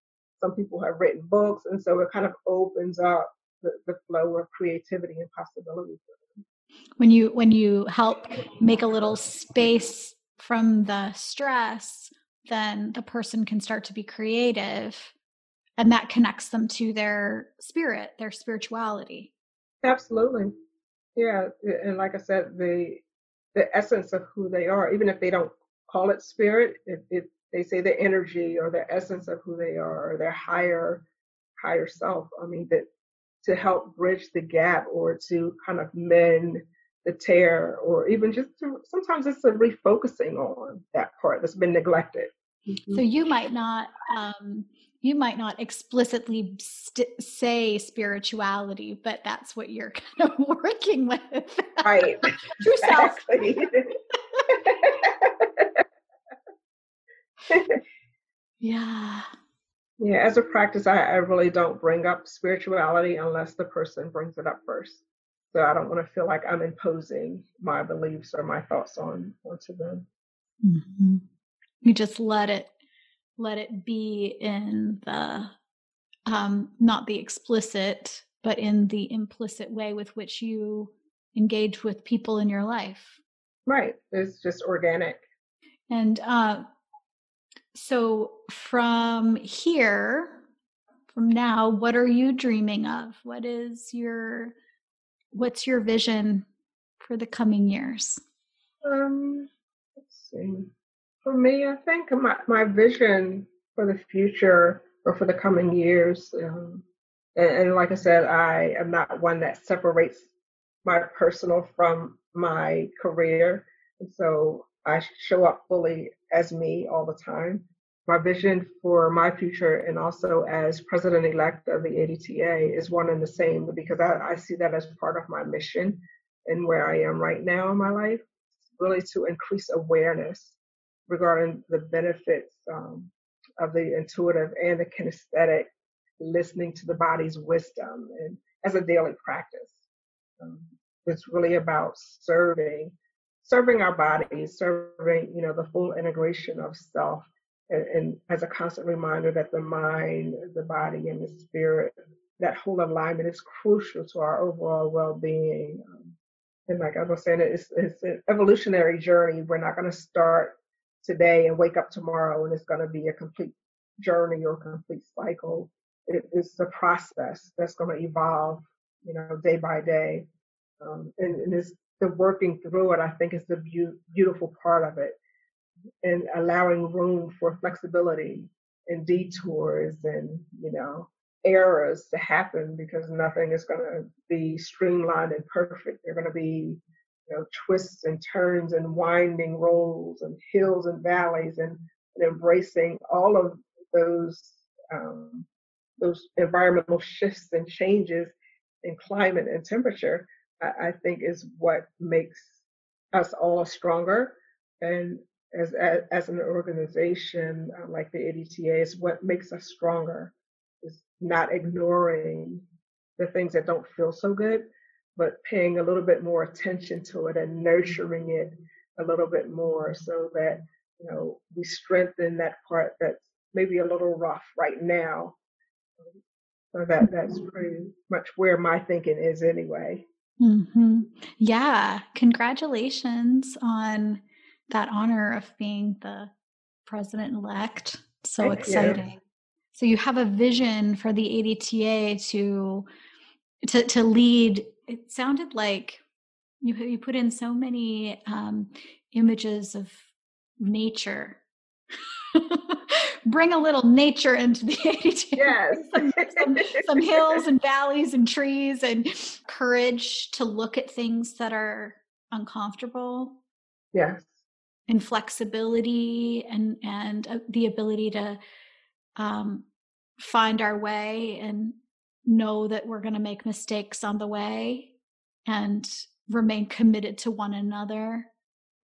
some people have written books, and so it kind of opens up the, the flow of creativity and possibility for them. When you when you help make a little space from the stress, then the person can start to be creative and that connects them to their spirit, their spirituality. Absolutely. Yeah. And like I said, the the essence of who they are, even if they don't call it spirit, if, if they say the energy or the essence of who they are or their higher higher self. I mean that to help bridge the gap or to kind of mend the tear or even just to sometimes it's a refocusing on that part that's been neglected. Mm-hmm. So you might not um you might not explicitly st- say spirituality, but that's what you're kind of working with. Right. exactly. yeah. Yeah, as a practice, I, I really don't bring up spirituality unless the person brings it up first. So I don't want to feel like I'm imposing my beliefs or my thoughts on onto them. Mm-hmm. You just let it let it be in the um, not the explicit, but in the implicit way with which you engage with people in your life. Right. It's just organic. And uh, so from here, from now, what are you dreaming of? What is your what's your vision for the coming years? Um, let's see. For me, I think my, my vision for the future or for the coming years, um, and, and like I said, I am not one that separates my personal from my career. And so I show up fully as me all the time. My vision for my future and also as president elect of the ADTA is one and the same because I, I see that as part of my mission and where I am right now in my life, really to increase awareness regarding the benefits um, of the intuitive and the kinesthetic listening to the body's wisdom and as a daily practice. Um, it's really about serving serving our bodies, serving, you know, the full integration of self and, and, as a constant reminder that the mind, the body, and the spirit, that whole alignment is crucial to our overall well-being. Um, and like I was saying, it's, it's an evolutionary journey. We're not going to start today and wake up tomorrow and it's going to be a complete journey or complete cycle. It is a process that's going to evolve, you know, day by day. Um, and, and it's the working through it, I think, is the be- beautiful part of it, and allowing room for flexibility and detours and you know errors to happen because nothing is going to be streamlined and perfect. They're going to be you know twists and turns and winding roads and hills and valleys and, and embracing all of those um, those environmental shifts and changes in climate and temperature I, I think is what makes us all stronger. And as, as, as an organization uh, like the ADTA is what makes us stronger is not ignoring the things that don't feel so good, but paying a little bit more attention to it and nurturing it a little bit more so that, you know, we strengthen that part that's maybe a little rough right now. So that that's pretty much where my thinking is anyway. Mm-hmm. Yeah. Congratulations on that honor of being the president elect. So Thank exciting. You. So you have a vision for the ADTA to to to lead. It sounded like you you put in so many um, images of nature bring a little nature into the ADTA. Yes. some, some, some, hills and valleys and trees and courage to look at things that are uncomfortable. Yes. And flexibility and and uh, the ability to um, find our way and know that we're going to make mistakes on the way and remain committed to one another.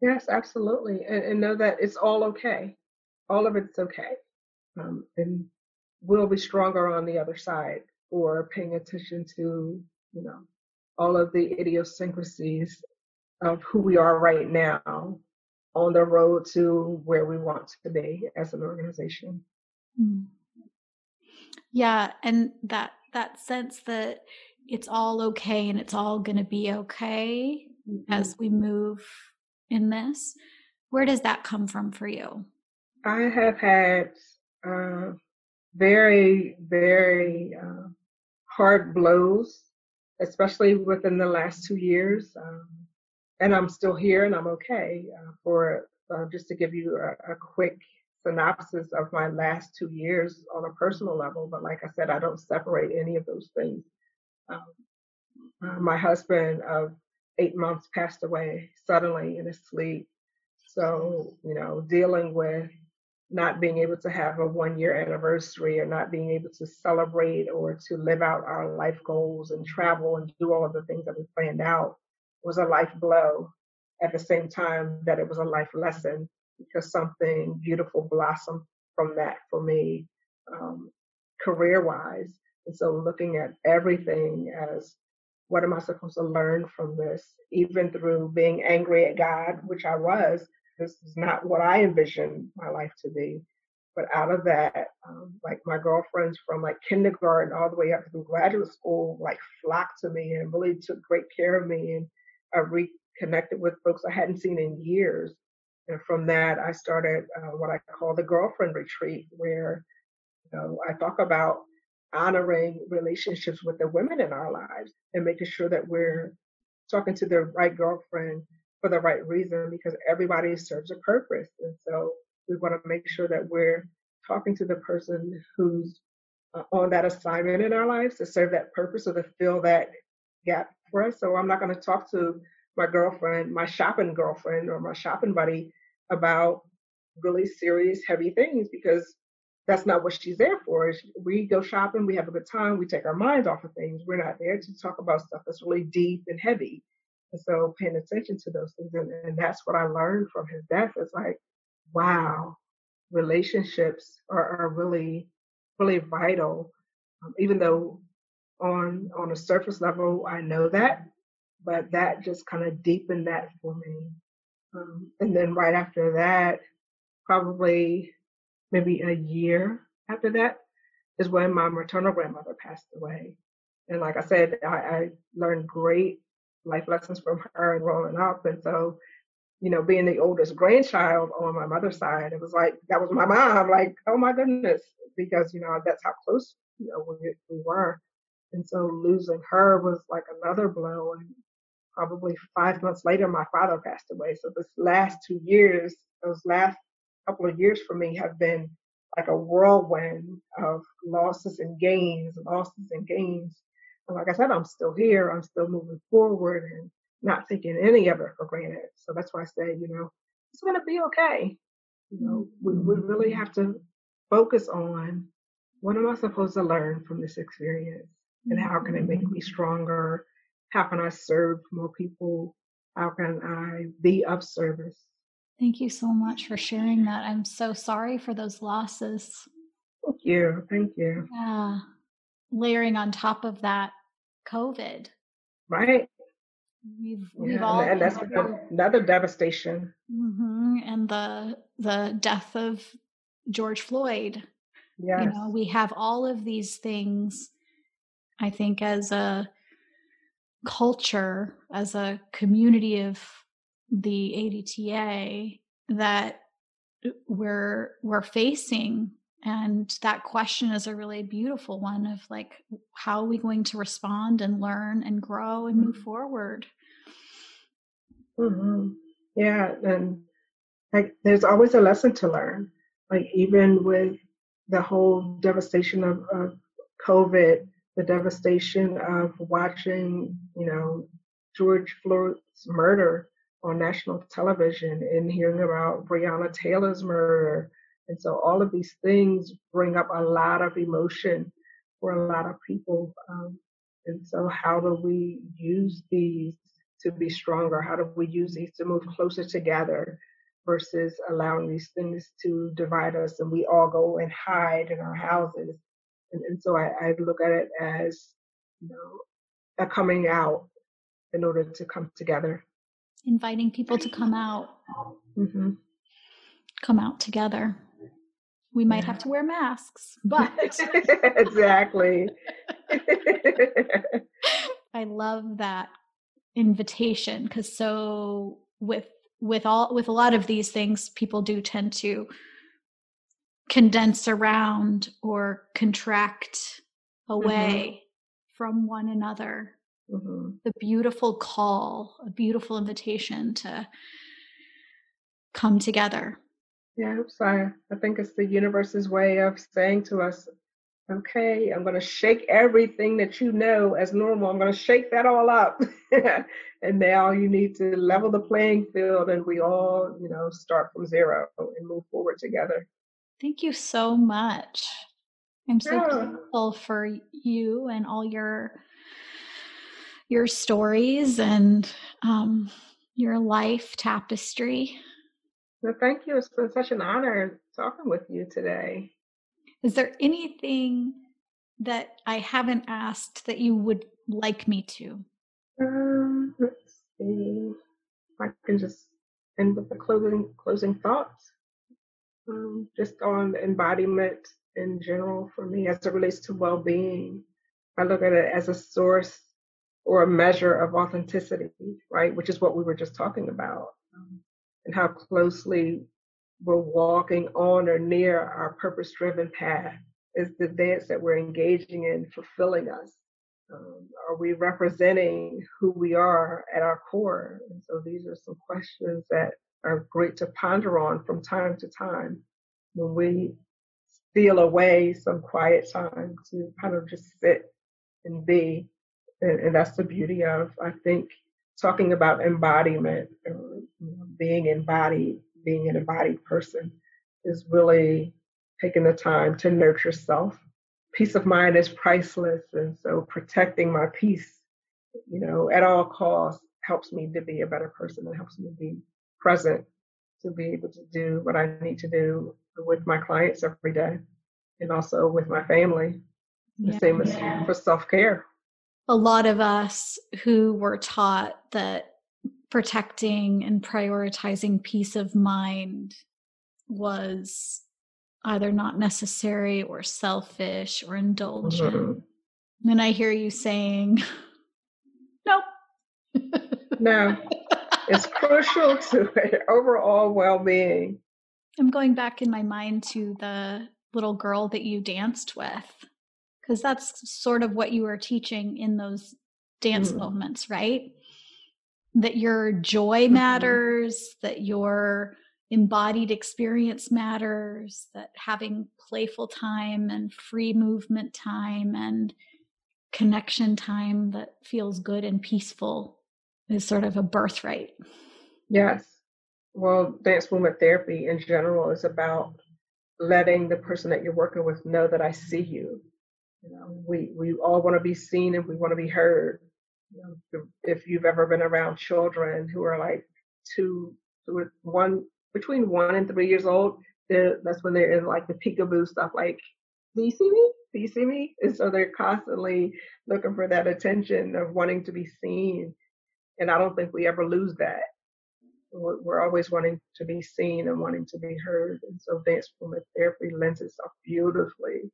Yes, absolutely. And, and know that it's all okay. All of it's okay um, and we'll be stronger on the other side for paying attention to, you know, all of the idiosyncrasies of who we are right now on the road to where we want to be as an organization. Mm. Yeah, and that that sense that it's all okay and it's all going to be okay mm-hmm. as we move in this. Where does that come from for you? I have had uh, very, very uh, hard blows, especially within the last two years. Um, and I'm still here and I'm okay. Uh, for uh, just to give you a, a, quick synopsis of my last two years on a personal level, but like I said, I don't separate any of those things. Um, my husband of eight months passed away suddenly in his sleep. So, you know, dealing with not being able to have a one year anniversary or not being able to celebrate or to live out our life goals and travel and do all of the things that we planned out was a life blow at the same time that it was a life lesson because something beautiful blossomed from that for me um, career wise and so looking at everything as what am I supposed to learn from this? Even through being angry at God, which I was, this is not what I envisioned my life to be. But out of that, um, like my girlfriends from like kindergarten all the way up through graduate school, like flocked to me and really took great care of me. And I reconnected with folks I hadn't seen in years. And from that, I started uh, what I call the girlfriend retreat, where you know I talk about honoring relationships with the women in our lives and making sure that we're talking to the right girlfriend for the right reason because everybody serves a purpose. And so we want to make sure that we're talking to the person who's uh, on that assignment in our lives to serve that purpose or to fill that gap for us. So I'm not going to talk to my girlfriend, my shopping girlfriend or my shopping buddy about really serious, heavy things because that's not what she's there for. We go shopping, we have a good time, we take our minds off of things. We're not there to talk about stuff that's really deep and heavy. And so paying attention to those things. And, and that's what I learned from his death. It's like, wow, relationships are, are really, really vital. Um, even though on on a surface level I know that, but that just kind of deepened that for me. Um, and then right after that, probably maybe a year after that, is when my maternal grandmother passed away. And like I said, I, I learned great life lessons from her and growing up. And so, you know, being the oldest grandchild on my mother's side, it was like that was my mom. Like, oh my goodness, because you know that's how close you know we, we were. And so losing her was like another blow. And probably five months later, my father passed away. So this last two years, those last couple of years for me have been like a whirlwind of losses and gains, losses and gains. And like I said, I'm still here. I'm still moving forward and not taking any of it for granted. So that's why I say, you know, it's going to be okay. You know, we, we really have to focus on what am I supposed to learn from this experience and how can it make me mm-hmm. stronger? How can I serve more people? How can I be of service? Thank you so much for sharing that. I'm so sorry for those losses. Thank you. Thank you. Yeah. Layering on top of that, COVID. Right. We've we've yeah, all and that's another devastation. Mm-hmm. And the the death of George Floyd. Yes. You know, we have all of these things. I think as a culture, as a community of the ADTA that we're we're facing and that question is a really beautiful one of like how are we going to respond and learn and grow and move mm-hmm. forward mm-hmm. yeah and like there's always a lesson to learn like even with the whole devastation of, of covid the devastation of watching you know george floyd's murder on national television and hearing about Breonna Taylor's murder. And so all of these things bring up a lot of emotion for a lot of people. Um, and so how do we use these to be stronger? How do we use these to move closer together versus allowing these things to divide us and we all go and hide in our houses? And, and so I, I look at it as, you know, a coming out in order to come together. Inviting people to come out. Mm-hmm. come out together. We might have to wear masks but exactly. I love that invitation because so with with all with a lot of these things people do tend to condense around or contract away mm-hmm. from one another mm-hmm. the beautiful call, a beautiful invitation to come together. Yeah, so I, I think it's the universe's way of saying to us, okay, I'm going to shake everything that you know as normal. I'm going to shake that all up. and now you need to level the playing field and we all, you know, start from zero and move forward together. Thank you so much. I'm so yeah. grateful for you and all your your stories and um, your life tapestry. Well, thank you. It's been such an honor talking with you today. Is there anything that I haven't asked that you would like me to? Um, let's see. I can just end with the closing closing thoughts. Um, just on embodiment in general for me as it relates to well-being. I look at it as a source or a measure of authenticity, right? Which is what we were just talking about, um, and how closely we're walking on or near our purpose-driven path. Is the dance that we're engaging in fulfilling us? Um, are we representing who we are at our core? And so these are some questions that are great to ponder on from time to time when we steal away some quiet time to kind of just sit and be. And, and that's the beauty of, I think, talking about embodiment, or, you know, being embodied, being an embodied person is really taking the time to nurture self peace of mind is priceless. And so protecting my peace, you know, at all costs helps me to be a better person and helps me be present to be able to do what I need to do with my clients every day and also with my family. The yeah. same as for self care. A lot of us who were taught that protecting and prioritizing peace of mind was either not necessary or selfish or indulgent. Mm-hmm. And I hear you saying, nope. no, it's crucial to overall well being. I'm going back in my mind to the little girl that you danced with, because that's sort of what you were teaching in those dance mm. moments, right? That your joy mm-hmm. matters, that your embodied experience matters, that having playful time and free movement time and connection time that feels good and peaceful is sort of a birthright. Yes. Well, dance movement therapy in general is about letting the person that you're working with know that I see you. You know, we we all want to be seen and we want to be heard. You know, if you've ever been around children who are like two, two one between one and three years old, that's when they're in like the peekaboo stuff, like, do you see me? Do you see me? And so they're constantly looking for that attention of wanting to be seen. And I don't think we ever lose that. We're always wanting to be seen and wanting to be heard. And so dance movement therapy lends itself beautifully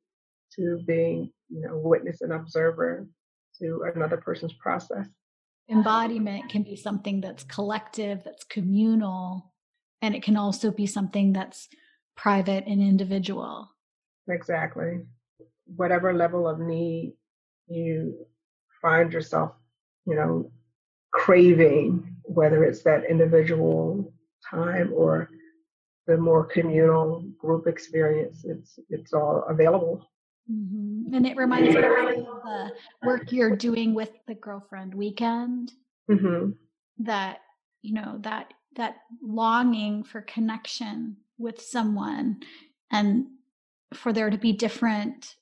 to being, you know, witness and observer to another person's process. Embodiment can be something that's collective, that's communal, and it can also be something that's private and individual exactly whatever level of need you find yourself you know craving whether it's that individual time or the more communal group experience it's it's all available mm-hmm. and it reminds me of the work you're doing with the girlfriend weekend mm-hmm. that you know that that longing for connection with someone and for there to be different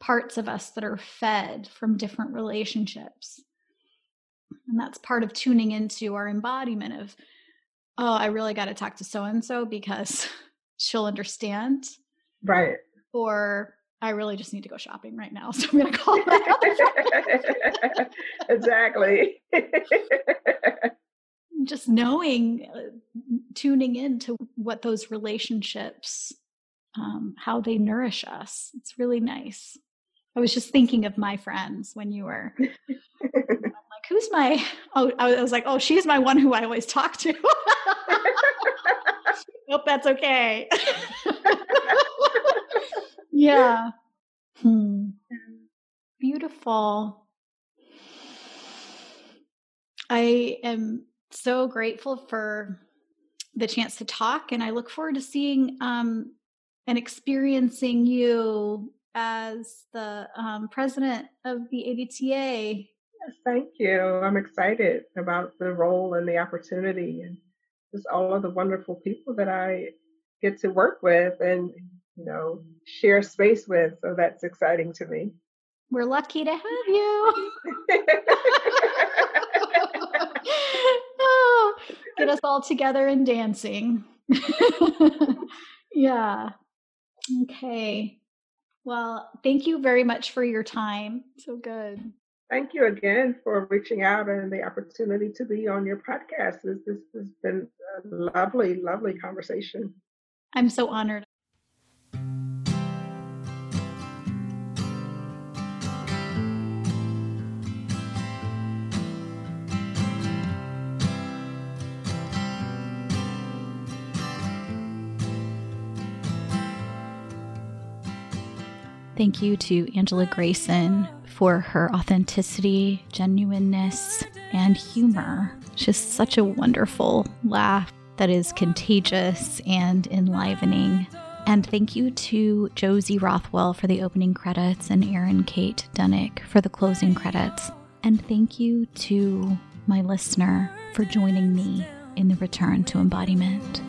parts of us that are fed from different relationships. And that's part of tuning into our embodiment of, oh, I really got to talk to so and so because she'll understand. Right. Or I really just need to go shopping right now. So I'm going to call that. exactly just knowing, uh, tuning into what those relationships, um, how they nourish us. It's really nice. I was just thinking of my friends when you were. Who's my? Oh, I was like, oh, she's my one who I always talk to. Hope that's okay. yeah. Hmm. Beautiful. I am so grateful for the chance to talk, and I look forward to seeing um, and experiencing you as the um, president of the ADTA. Thank you. I'm excited about the role and the opportunity, and just all of the wonderful people that I get to work with and you know share space with. So that's exciting to me. We're lucky to have you. get us all together and dancing. yeah. Okay. Well, thank you very much for your time. So good. Thank you again for reaching out and the opportunity to be on your podcast. This, this has been a lovely, lovely conversation. I'm so honored. Thank you to Angela Grayson for her authenticity, genuineness, and humor. Just such a wonderful laugh that is contagious and enlivening. And thank you to Josie Rothwell for the opening credits and Erin Kate Dunnick for the closing credits. And thank you to my listener for joining me in the return to embodiment.